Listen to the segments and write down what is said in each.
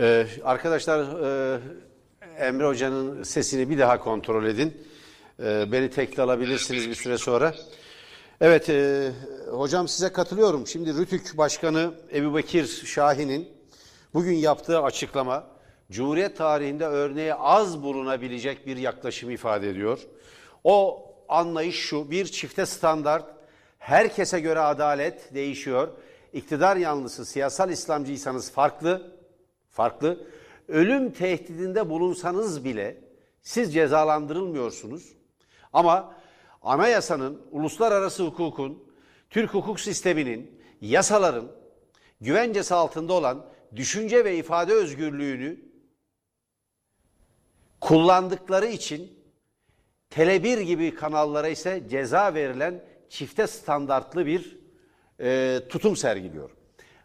Ee, arkadaşlar e, Emre Hoca'nın sesini bir daha kontrol edin. Ee, beni tekli alabilirsiniz bir süre sonra. Evet e, hocam size katılıyorum. Şimdi Rütük Başkanı Ebu Bekir Şahin'in bugün yaptığı açıklama Cumhuriyet tarihinde örneği az bulunabilecek bir yaklaşım ifade ediyor. O anlayış şu bir çifte standart herkese göre adalet değişiyor. İktidar yanlısı siyasal İslamcıysanız farklı farklı. Ölüm tehdidinde bulunsanız bile siz cezalandırılmıyorsunuz. Ama anayasanın, uluslararası hukukun, Türk hukuk sisteminin, yasaların güvencesi altında olan düşünce ve ifade özgürlüğünü kullandıkları için Tele1 gibi kanallara ise ceza verilen çifte standartlı bir e, tutum sergiliyor.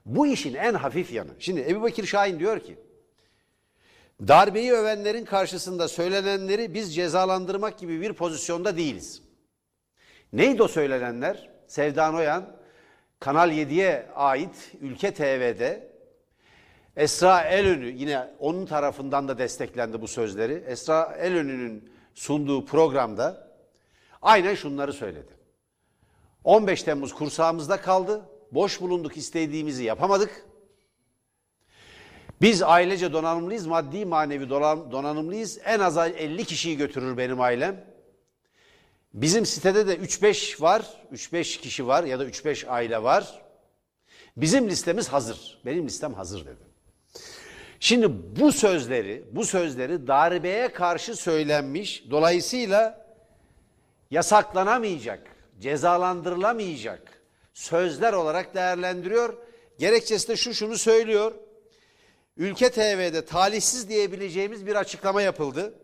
Bu işin en hafif yanı. Şimdi Ebu Bekir Şahin diyor ki, darbeyi övenlerin karşısında söylenenleri biz cezalandırmak gibi bir pozisyonda değiliz. Neydi o söylenenler? Sevdan Oyan, Kanal 7'ye ait Ülke TV'de Esra Elönü yine onun tarafından da desteklendi bu sözleri. Esra Elönü'nün sunduğu programda aynen şunları söyledi. 15 Temmuz kursağımızda kaldı. Boş bulunduk istediğimizi yapamadık. Biz ailece donanımlıyız, maddi manevi donanımlıyız. En az 50 kişiyi götürür benim ailem. Bizim sitede de 3-5 var, 3-5 kişi var ya da 3-5 aile var. Bizim listemiz hazır. Benim listem hazır dedi. Şimdi bu sözleri, bu sözleri darbeye karşı söylenmiş, dolayısıyla yasaklanamayacak, cezalandırılamayacak sözler olarak değerlendiriyor. Gerekçesi de şu şunu söylüyor. Ülke TV'de talihsiz diyebileceğimiz bir açıklama yapıldı.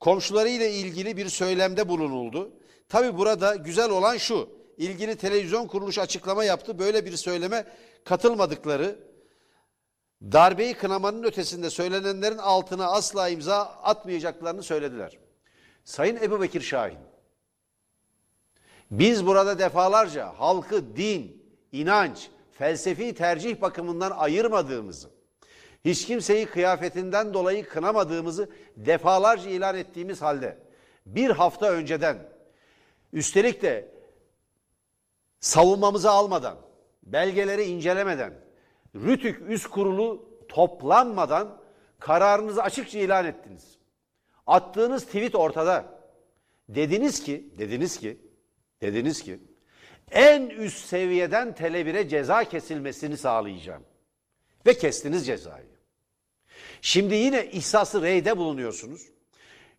Komşularıyla ilgili bir söylemde bulunuldu. Tabi burada güzel olan şu. ilgili televizyon kuruluş açıklama yaptı. Böyle bir söyleme katılmadıkları, darbeyi kınamanın ötesinde söylenenlerin altına asla imza atmayacaklarını söylediler. Sayın Ebu Bekir Şahin, biz burada defalarca halkı din, inanç, felsefi tercih bakımından ayırmadığımızı, hiç kimseyi kıyafetinden dolayı kınamadığımızı defalarca ilan ettiğimiz halde bir hafta önceden üstelik de savunmamızı almadan, belgeleri incelemeden, Rütük üst kurulu toplanmadan kararınızı açıkça ilan ettiniz. Attığınız tweet ortada. Dediniz ki, dediniz ki Dediniz ki en üst seviyeden Tele1'e ceza kesilmesini sağlayacağım. Ve kestiniz cezayı. Şimdi yine ihsası reyde bulunuyorsunuz.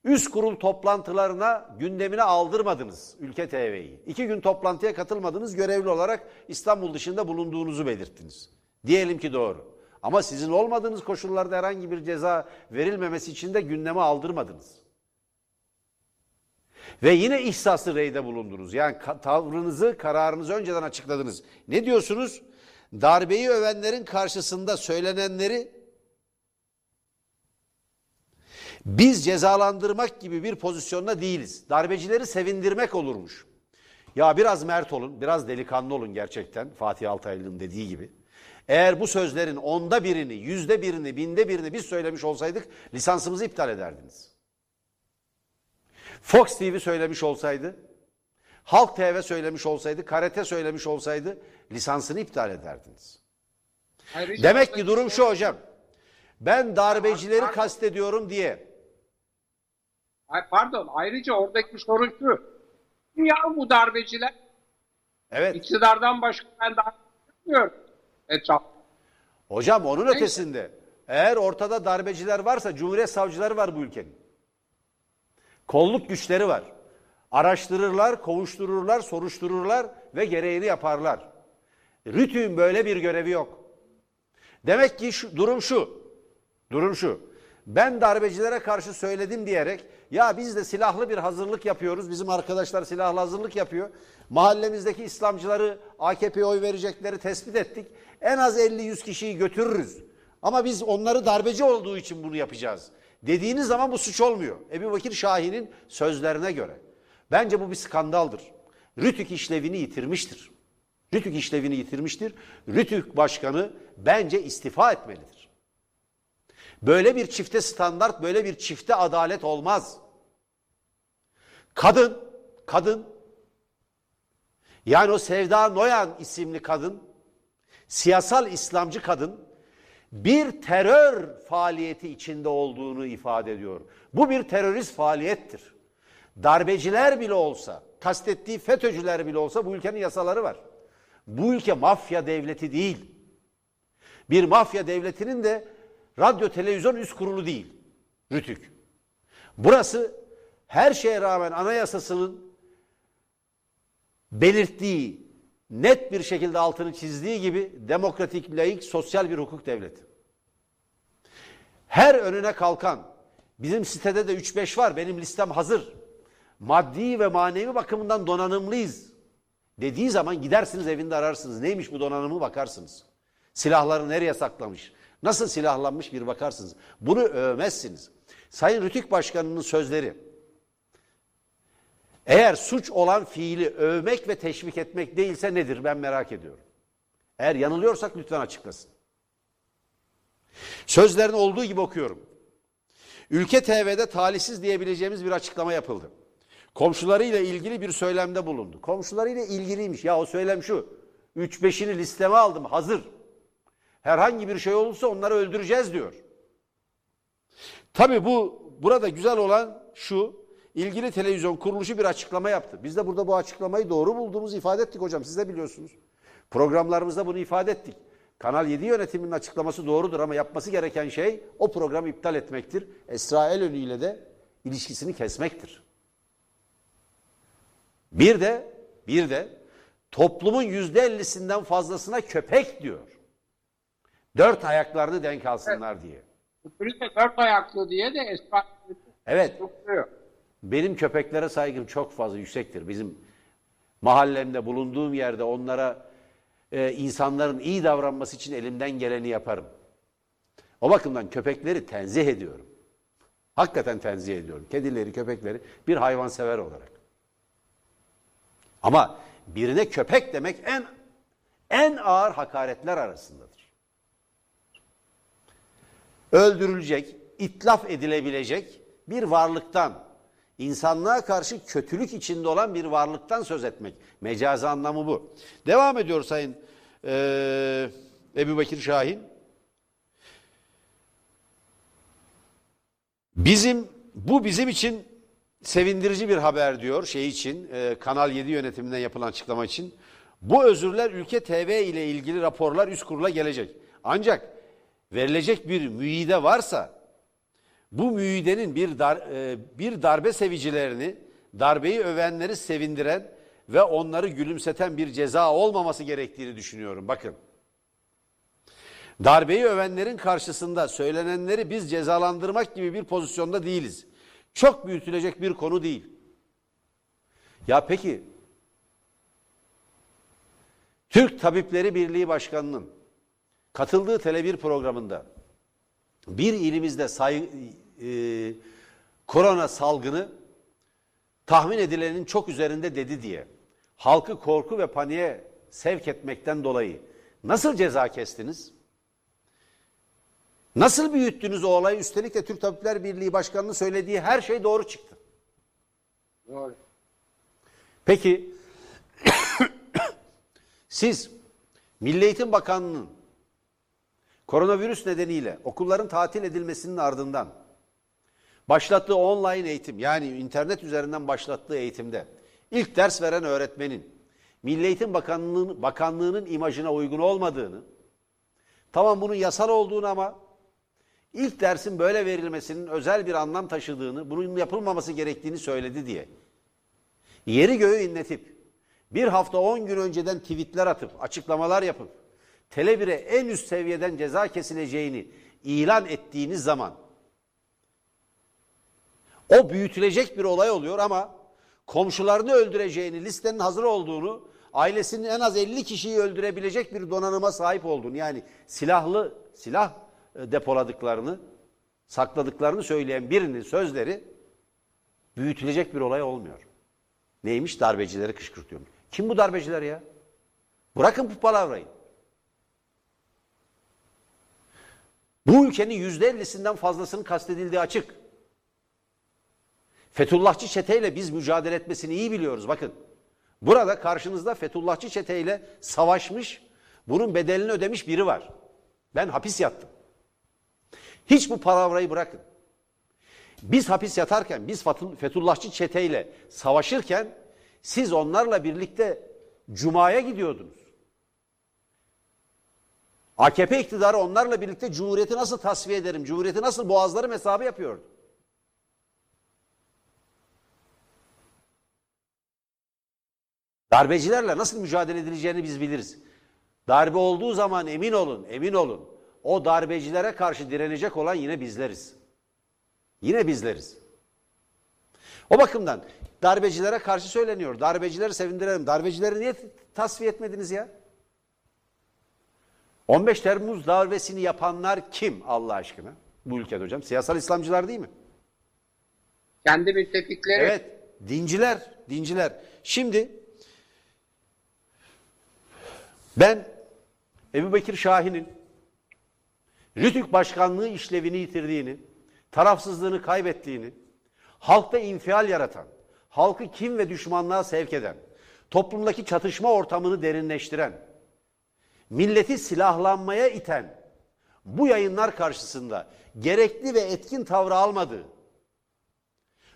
Üst kurul toplantılarına gündemine aldırmadınız Ülke TV'yi. İki gün toplantıya katılmadınız görevli olarak İstanbul dışında bulunduğunuzu belirttiniz. Diyelim ki doğru. Ama sizin olmadığınız koşullarda herhangi bir ceza verilmemesi için de gündeme aldırmadınız. Ve yine ihsaslı reyde bulundunuz. Yani tavrınızı, kararınızı önceden açıkladınız. Ne diyorsunuz? Darbeyi övenlerin karşısında söylenenleri biz cezalandırmak gibi bir pozisyonda değiliz. Darbecileri sevindirmek olurmuş. Ya biraz mert olun, biraz delikanlı olun gerçekten Fatih Altaylı'nın dediği gibi. Eğer bu sözlerin onda birini, yüzde birini, binde birini biz söylemiş olsaydık lisansımızı iptal ederdiniz. Fox TV söylemiş olsaydı, Halk TV söylemiş olsaydı, Karate söylemiş olsaydı lisansını iptal ederdiniz. Ayrıca Demek ki durum şu hocam. Ben darbecileri pardon. kastediyorum diye. Ay pardon ayrıca oradaki sorun şu. Ya bu darbeciler? Evet. İktidardan başka ben daha bilmiyorum. Etraf. Hocam onun Neyse. ötesinde. Eğer ortada darbeciler varsa Cumhuriyet savcıları var bu ülkenin. Kolluk güçleri var. Araştırırlar, kovuştururlar, soruştururlar ve gereğini yaparlar. Rütü'nün böyle bir görevi yok. Demek ki şu, durum şu. Durum şu. Ben darbecilere karşı söyledim diyerek ya biz de silahlı bir hazırlık yapıyoruz. Bizim arkadaşlar silahlı hazırlık yapıyor. Mahallemizdeki İslamcıları AKP'ye oy verecekleri tespit ettik. En az 50-100 kişiyi götürürüz. Ama biz onları darbeci olduğu için bunu yapacağız. Dediğiniz zaman bu suç olmuyor. Ebu Bekir Şahin'in sözlerine göre. Bence bu bir skandaldır. Rütük işlevini yitirmiştir. Rütük işlevini yitirmiştir. Rütük başkanı bence istifa etmelidir. Böyle bir çifte standart, böyle bir çifte adalet olmaz. Kadın, kadın, yani o Sevda Noyan isimli kadın, siyasal İslamcı kadın, bir terör faaliyeti içinde olduğunu ifade ediyor. Bu bir terörist faaliyettir. Darbeciler bile olsa, kastettiği FETÖ'cüler bile olsa bu ülkenin yasaları var. Bu ülke mafya devleti değil. Bir mafya devletinin de radyo televizyon üst kurulu değil. Rütük. Burası her şeye rağmen anayasasının belirttiği, net bir şekilde altını çizdiği gibi demokratik, laik, sosyal bir hukuk devleti. Her önüne kalkan, bizim sitede de 3-5 var, benim listem hazır. Maddi ve manevi bakımından donanımlıyız dediği zaman gidersiniz evinde ararsınız. Neymiş bu donanımı bakarsınız. Silahları nereye saklamış? Nasıl silahlanmış bir bakarsınız. Bunu övmezsiniz. Sayın Rütük Başkanı'nın sözleri eğer suç olan fiili övmek ve teşvik etmek değilse nedir ben merak ediyorum. Eğer yanılıyorsak lütfen açıklasın. Sözlerini olduğu gibi okuyorum. Ülke TV'de talihsiz diyebileceğimiz bir açıklama yapıldı. Komşularıyla ilgili bir söylemde bulundu. Komşularıyla ilgiliymiş. Ya o söylem şu. 3-5'ini listeme aldım hazır. Herhangi bir şey olursa onları öldüreceğiz diyor. Tabi bu burada güzel olan şu. İlgili televizyon kuruluşu bir açıklama yaptı. Biz de burada bu açıklamayı doğru bulduğumuzu ifade ettik hocam. Siz de biliyorsunuz. Programlarımızda bunu ifade ettik. Kanal 7 yönetiminin açıklaması doğrudur ama yapması gereken şey o programı iptal etmektir. Esra Elönü ile de ilişkisini kesmektir. Bir de bir de toplumun yüzde ellisinden fazlasına köpek diyor. Dört ayaklarını denk alsınlar diye. Öbürü de dört ayaklı diye de Esra Evet. tutuyor. Benim köpeklere saygım çok fazla yüksektir. Bizim mahallemde bulunduğum yerde onlara e, insanların iyi davranması için elimden geleni yaparım. O bakımdan köpekleri tenzih ediyorum. Hakikaten tenzih ediyorum. Kedileri, köpekleri bir hayvansever olarak. Ama birine köpek demek en en ağır hakaretler arasındadır. Öldürülecek, itlaf edilebilecek bir varlıktan, insanlığa karşı kötülük içinde olan bir varlıktan söz etmek. Mecazi anlamı bu. Devam ediyor Sayın eee Ebu Bekir Şahin. Bizim bu bizim için sevindirici bir haber diyor şey için e, Kanal 7 yönetiminden yapılan açıklama için. Bu özürler ülke TV ile ilgili raporlar üst kurula gelecek. Ancak verilecek bir müyide varsa bu müyidenin bir dar, e, bir darbe sevicilerini, darbeyi övenleri sevindiren ve onları gülümseten bir ceza olmaması gerektiğini düşünüyorum. Bakın. Darbeyi övenlerin karşısında söylenenleri biz cezalandırmak gibi bir pozisyonda değiliz. Çok büyütülecek bir konu değil. Ya peki Türk Tabipleri Birliği Başkanı'nın katıldığı Tele1 programında bir ilimizde say, e, korona salgını tahmin edilenin çok üzerinde dedi diye halkı korku ve paniğe sevk etmekten dolayı nasıl ceza kestiniz? Nasıl büyüttünüz o olayı? Üstelik de Türk Tabipler Birliği Başkanı'nın söylediği her şey doğru çıktı. Doğru. Peki siz Milli Eğitim Bakanlığı'nın koronavirüs nedeniyle okulların tatil edilmesinin ardından başlattığı online eğitim yani internet üzerinden başlattığı eğitimde ilk ders veren öğretmenin Milli Eğitim Bakanlığı'nın bakanlığının imajına uygun olmadığını tamam bunun yasal olduğunu ama ilk dersin böyle verilmesinin özel bir anlam taşıdığını, bunun yapılmaması gerektiğini söyledi diye. Yeri göğü inletip bir hafta on gün önceden tweetler atıp açıklamalar yapıp Tele1'e en üst seviyeden ceza kesileceğini ilan ettiğiniz zaman o büyütülecek bir olay oluyor ama komşularını öldüreceğini, listenin hazır olduğunu, ailesinin en az 50 kişiyi öldürebilecek bir donanıma sahip olduğunu yani silahlı silah e, depoladıklarını, sakladıklarını söyleyen birinin sözleri büyütülecek bir olay olmuyor. Neymiş? Darbecileri kışkırtıyor. Kim bu darbeciler ya? Bırakın bu palavrayı. Bu ülkenin yüzde ellisinden fazlasının kastedildiği açık. Fethullahçı çeteyle biz mücadele etmesini iyi biliyoruz bakın. Burada karşınızda Fethullahçı çeteyle savaşmış, bunun bedelini ödemiş biri var. Ben hapis yattım. Hiç bu palavrayı bırakın. Biz hapis yatarken, biz Fethullahçı çeteyle savaşırken siz onlarla birlikte Cuma'ya gidiyordunuz. AKP iktidarı onlarla birlikte Cumhuriyeti nasıl tasfiye ederim, Cumhuriyeti nasıl boğazlarım hesabı yapıyordu. Darbecilerle nasıl mücadele edileceğini biz biliriz. Darbe olduğu zaman emin olun, emin olun. O darbecilere karşı direnecek olan yine bizleriz. Yine bizleriz. O bakımdan darbecilere karşı söyleniyor. Darbecileri sevindirelim. Darbecileri niye tasfiye etmediniz ya? 15 Temmuz darbesini yapanlar kim Allah aşkına? Bu ülkede hocam. Siyasal İslamcılar değil mi? Kendi müttefikleri. Evet. Dinciler. Dinciler. Şimdi ben Ebu Bekir Şahin'in Rütük Başkanlığı işlevini yitirdiğini, tarafsızlığını kaybettiğini, halkta infial yaratan, halkı kim ve düşmanlığa sevk eden, toplumdaki çatışma ortamını derinleştiren, milleti silahlanmaya iten bu yayınlar karşısında gerekli ve etkin tavrı almadığı,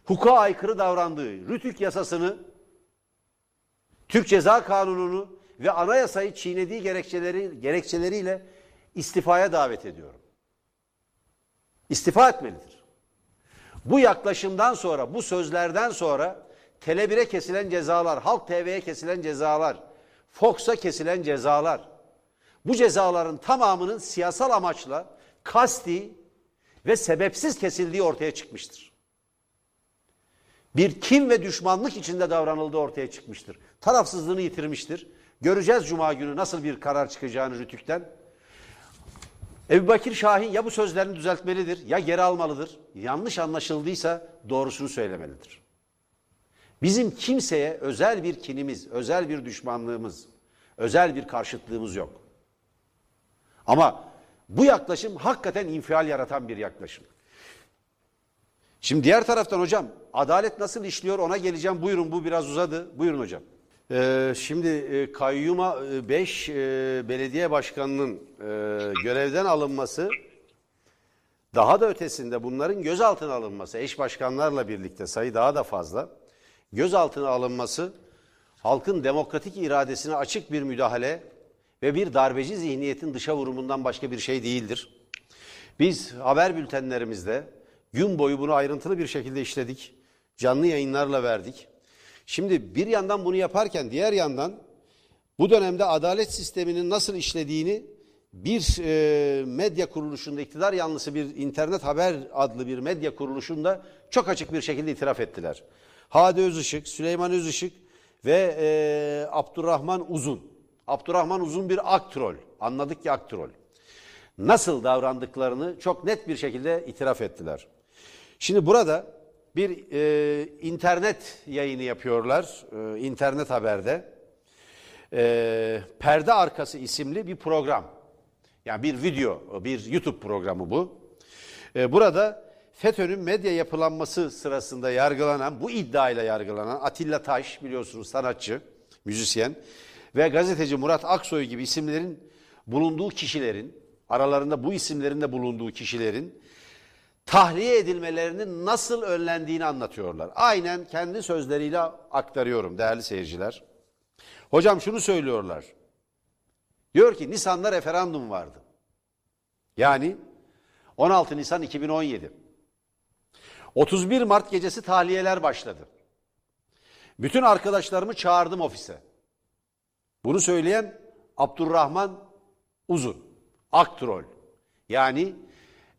hukuka aykırı davrandığı Rütük yasasını, Türk Ceza Kanunu'nu ve anayasayı çiğnediği gerekçeleri, gerekçeleriyle istifaya davet ediyorum. İstifa etmelidir. Bu yaklaşımdan sonra, bu sözlerden sonra Tele1'e kesilen cezalar, Halk TV'ye kesilen cezalar, Fox'a kesilen cezalar, bu cezaların tamamının siyasal amaçla kasti ve sebepsiz kesildiği ortaya çıkmıştır. Bir kim ve düşmanlık içinde davranıldığı ortaya çıkmıştır. Tarafsızlığını yitirmiştir. Göreceğiz Cuma günü nasıl bir karar çıkacağını Rütük'ten. Ebu Bakir Şahin ya bu sözlerini düzeltmelidir ya geri almalıdır. Yanlış anlaşıldıysa doğrusunu söylemelidir. Bizim kimseye özel bir kinimiz, özel bir düşmanlığımız, özel bir karşıtlığımız yok. Ama bu yaklaşım hakikaten infial yaratan bir yaklaşım. Şimdi diğer taraftan hocam adalet nasıl işliyor ona geleceğim. Buyurun bu biraz uzadı. Buyurun hocam. Ee, şimdi e, kayyuma 5 e, belediye başkanının e, görevden alınması daha da ötesinde bunların gözaltına alınması eş başkanlarla birlikte sayı daha da fazla gözaltına alınması halkın demokratik iradesine açık bir müdahale ve bir darbeci zihniyetin dışa vurumundan başka bir şey değildir. Biz haber bültenlerimizde gün boyu bunu ayrıntılı bir şekilde işledik. Canlı yayınlarla verdik. Şimdi bir yandan bunu yaparken diğer yandan bu dönemde adalet sisteminin nasıl işlediğini bir e, medya kuruluşunda iktidar yanlısı bir internet haber adlı bir medya kuruluşunda çok açık bir şekilde itiraf ettiler. Hadi Özışık, Süleyman Özışık ve e, Abdurrahman Uzun. Abdurrahman Uzun bir aktrol. Anladık ki aktrol. Nasıl davrandıklarını çok net bir şekilde itiraf ettiler. Şimdi burada bir e, internet yayını yapıyorlar. E, internet haberde. E, Perde Arkası isimli bir program. Yani bir video, bir YouTube programı bu. E, burada FETÖ'nün medya yapılanması sırasında yargılanan, bu iddiayla yargılanan Atilla Taş biliyorsunuz sanatçı, müzisyen ve gazeteci Murat Aksoy gibi isimlerin bulunduğu kişilerin, aralarında bu isimlerin de bulunduğu kişilerin tahliye edilmelerinin nasıl önlendiğini anlatıyorlar. Aynen kendi sözleriyle aktarıyorum değerli seyirciler. Hocam şunu söylüyorlar. Diyor ki Nisan'da referandum vardı. Yani 16 Nisan 2017. 31 Mart gecesi tahliyeler başladı. Bütün arkadaşlarımı çağırdım ofise. Bunu söyleyen Abdurrahman Uzun. Aktrol. Yani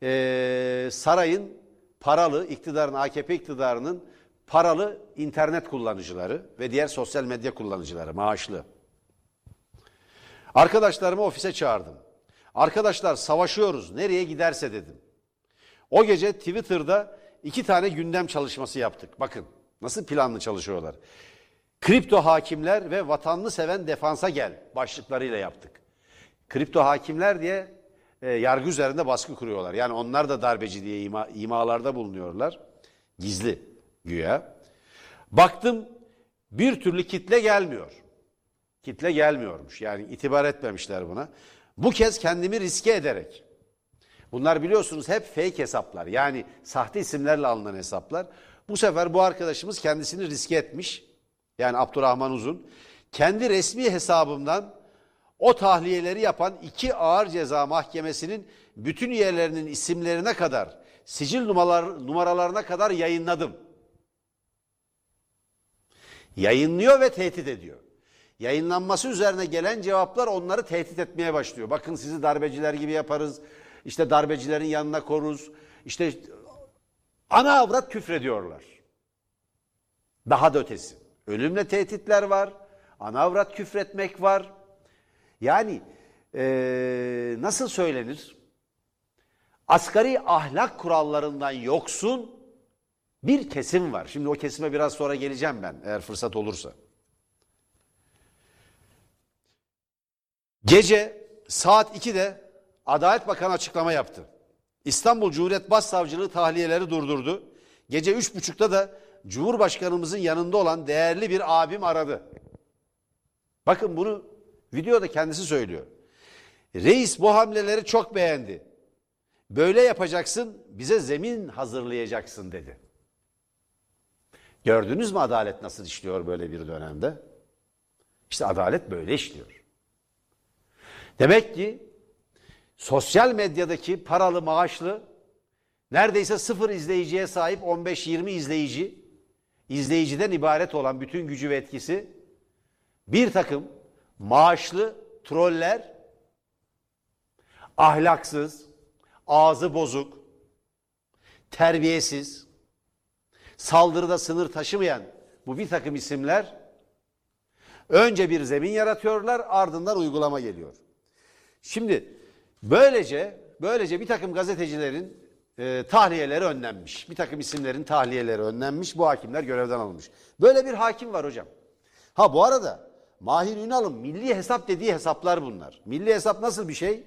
e, sarayın paralı, iktidarın, AKP iktidarının paralı internet kullanıcıları ve diğer sosyal medya kullanıcıları, maaşlı. Arkadaşlarımı ofise çağırdım. Arkadaşlar savaşıyoruz, nereye giderse dedim. O gece Twitter'da iki tane gündem çalışması yaptık. Bakın nasıl planlı çalışıyorlar. Kripto hakimler ve vatanını seven defansa gel başlıklarıyla yaptık. Kripto hakimler diye e, yargı üzerinde baskı kuruyorlar. Yani onlar da darbeci diye ima, imalarda bulunuyorlar. Gizli güya. Baktım bir türlü kitle gelmiyor. Kitle gelmiyormuş. Yani itibar etmemişler buna. Bu kez kendimi riske ederek. Bunlar biliyorsunuz hep fake hesaplar. Yani sahte isimlerle alınan hesaplar. Bu sefer bu arkadaşımız kendisini riske etmiş. Yani Abdurrahman Uzun. Kendi resmi hesabımdan o tahliyeleri yapan iki ağır ceza mahkemesinin bütün üyelerinin isimlerine kadar, sicil numaralar, numaralarına kadar yayınladım. Yayınlıyor ve tehdit ediyor. Yayınlanması üzerine gelen cevaplar onları tehdit etmeye başlıyor. Bakın sizi darbeciler gibi yaparız. İşte darbecilerin yanına koruz. İşte ana avrat küfrediyorlar. Daha da ötesi. Ölümle tehditler var. Ana avrat küfretmek var. Yani ee, nasıl söylenir? Asgari ahlak kurallarından yoksun bir kesim var. Şimdi o kesime biraz sonra geleceğim ben eğer fırsat olursa. Gece saat 2'de Adalet Bakanı açıklama yaptı. İstanbul Cumhuriyet Başsavcılığı tahliyeleri durdurdu. Gece üç buçukta da Cumhurbaşkanımızın yanında olan değerli bir abim aradı. Bakın bunu videoda kendisi söylüyor. Reis bu hamleleri çok beğendi. Böyle yapacaksın, bize zemin hazırlayacaksın dedi. Gördünüz mü adalet nasıl işliyor böyle bir dönemde? İşte adalet böyle işliyor. Demek ki sosyal medyadaki paralı maaşlı neredeyse sıfır izleyiciye sahip 15-20 izleyici izleyiciden ibaret olan bütün gücü ve etkisi bir takım maaşlı troller ahlaksız, ağzı bozuk, terbiyesiz, saldırıda sınır taşımayan bu bir takım isimler önce bir zemin yaratıyorlar ardından uygulama geliyor. Şimdi böylece böylece bir takım gazetecilerin e, tahliyeleri önlenmiş. Bir takım isimlerin tahliyeleri önlenmiş. Bu hakimler görevden alınmış. Böyle bir hakim var hocam. Ha bu arada Mahir Ünal'ın milli hesap dediği hesaplar bunlar. Milli hesap nasıl bir şey?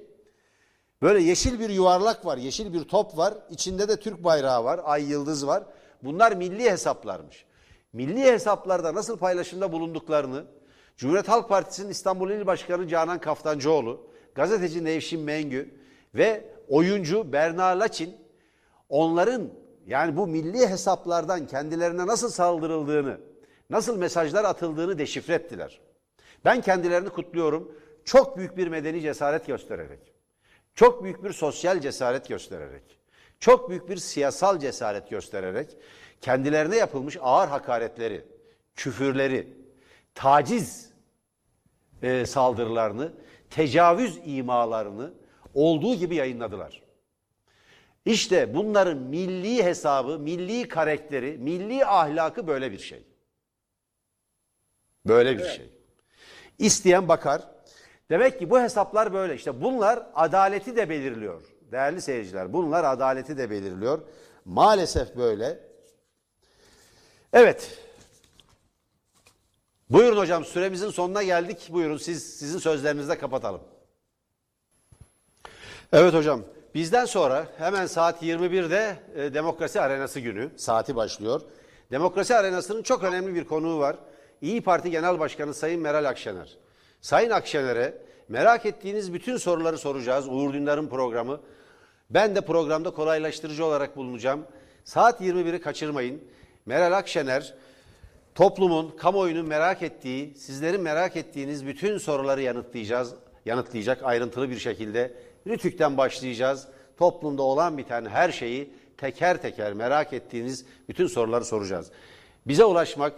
Böyle yeşil bir yuvarlak var, yeşil bir top var. İçinde de Türk bayrağı var, ay yıldız var. Bunlar milli hesaplarmış. Milli hesaplarda nasıl paylaşımda bulunduklarını Cumhuriyet Halk Partisi'nin İstanbul İl Başkanı Canan Kaftancıoğlu, gazeteci Nevşin Mengü ve oyuncu Berna Laçin onların yani bu milli hesaplardan kendilerine nasıl saldırıldığını, nasıl mesajlar atıldığını deşifre ettiler. Ben kendilerini kutluyorum. Çok büyük bir medeni cesaret göstererek, çok büyük bir sosyal cesaret göstererek, çok büyük bir siyasal cesaret göstererek kendilerine yapılmış ağır hakaretleri, küfürleri, taciz e, saldırılarını, tecavüz imalarını olduğu gibi yayınladılar. İşte bunların milli hesabı, milli karakteri, milli ahlakı böyle bir şey. Böyle bir evet. şey. İsteyen bakar. Demek ki bu hesaplar böyle. İşte bunlar adaleti de belirliyor. Değerli seyirciler bunlar adaleti de belirliyor. Maalesef böyle. Evet. Buyurun hocam süremizin sonuna geldik. Buyurun siz sizin sözlerinizle kapatalım. Evet hocam. Bizden sonra hemen saat 21'de e, Demokrasi Arenası günü saati başlıyor. Demokrasi Arenası'nın çok önemli bir konuğu var. İyi Parti Genel Başkanı Sayın Meral Akşener. Sayın Akşener'e merak ettiğiniz bütün soruları soracağız. Uğur Dündar'ın programı. Ben de programda kolaylaştırıcı olarak bulunacağım. Saat 21'i kaçırmayın. Meral Akşener toplumun, kamuoyunun merak ettiği, sizlerin merak ettiğiniz bütün soruları yanıtlayacağız. Yanıtlayacak ayrıntılı bir şekilde. Rütük'ten başlayacağız. Toplumda olan biten her şeyi teker teker merak ettiğiniz bütün soruları soracağız. Bize ulaşmak,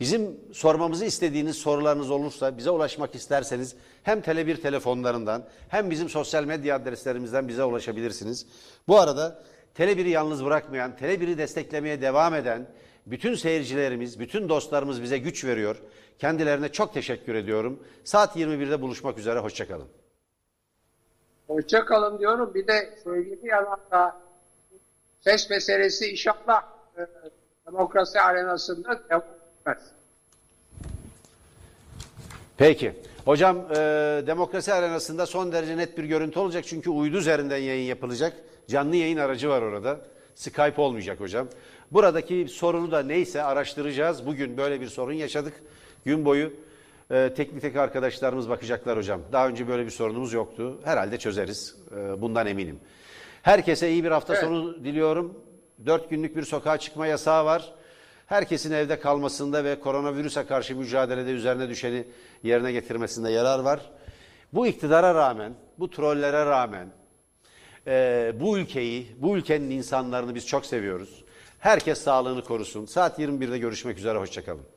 Bizim sormamızı istediğiniz sorularınız olursa bize ulaşmak isterseniz hem Tele1 telefonlarından hem bizim sosyal medya adreslerimizden bize ulaşabilirsiniz. Bu arada Tele1'i yalnız bırakmayan, Tele1'i desteklemeye devam eden bütün seyircilerimiz, bütün dostlarımız bize güç veriyor. Kendilerine çok teşekkür ediyorum. Saat 21'de buluşmak üzere, hoşçakalın. Hoşçakalın diyorum. Bir de sevgili yanında ses meselesi inşallah e, demokrasi arenasında devam Peki. Hocam e, demokrasi arenasında son derece net bir görüntü olacak çünkü uydu üzerinden yayın yapılacak. Canlı yayın aracı var orada. Skype olmayacak hocam. Buradaki sorunu da neyse araştıracağız. Bugün böyle bir sorun yaşadık. Gün boyu e, teknik tek arkadaşlarımız bakacaklar hocam. Daha önce böyle bir sorunumuz yoktu. Herhalde çözeriz. E, bundan eminim. Herkese iyi bir hafta Evet. sonu diliyorum. Dört günlük bir sokağa çıkma yasağı var. Herkesin evde kalmasında ve koronavirüse karşı mücadelede üzerine düşeni yerine getirmesinde yarar var. Bu iktidara rağmen, bu trollere rağmen, e, bu ülkeyi, bu ülkenin insanlarını biz çok seviyoruz. Herkes sağlığını korusun. Saat 21'de görüşmek üzere, hoşçakalın.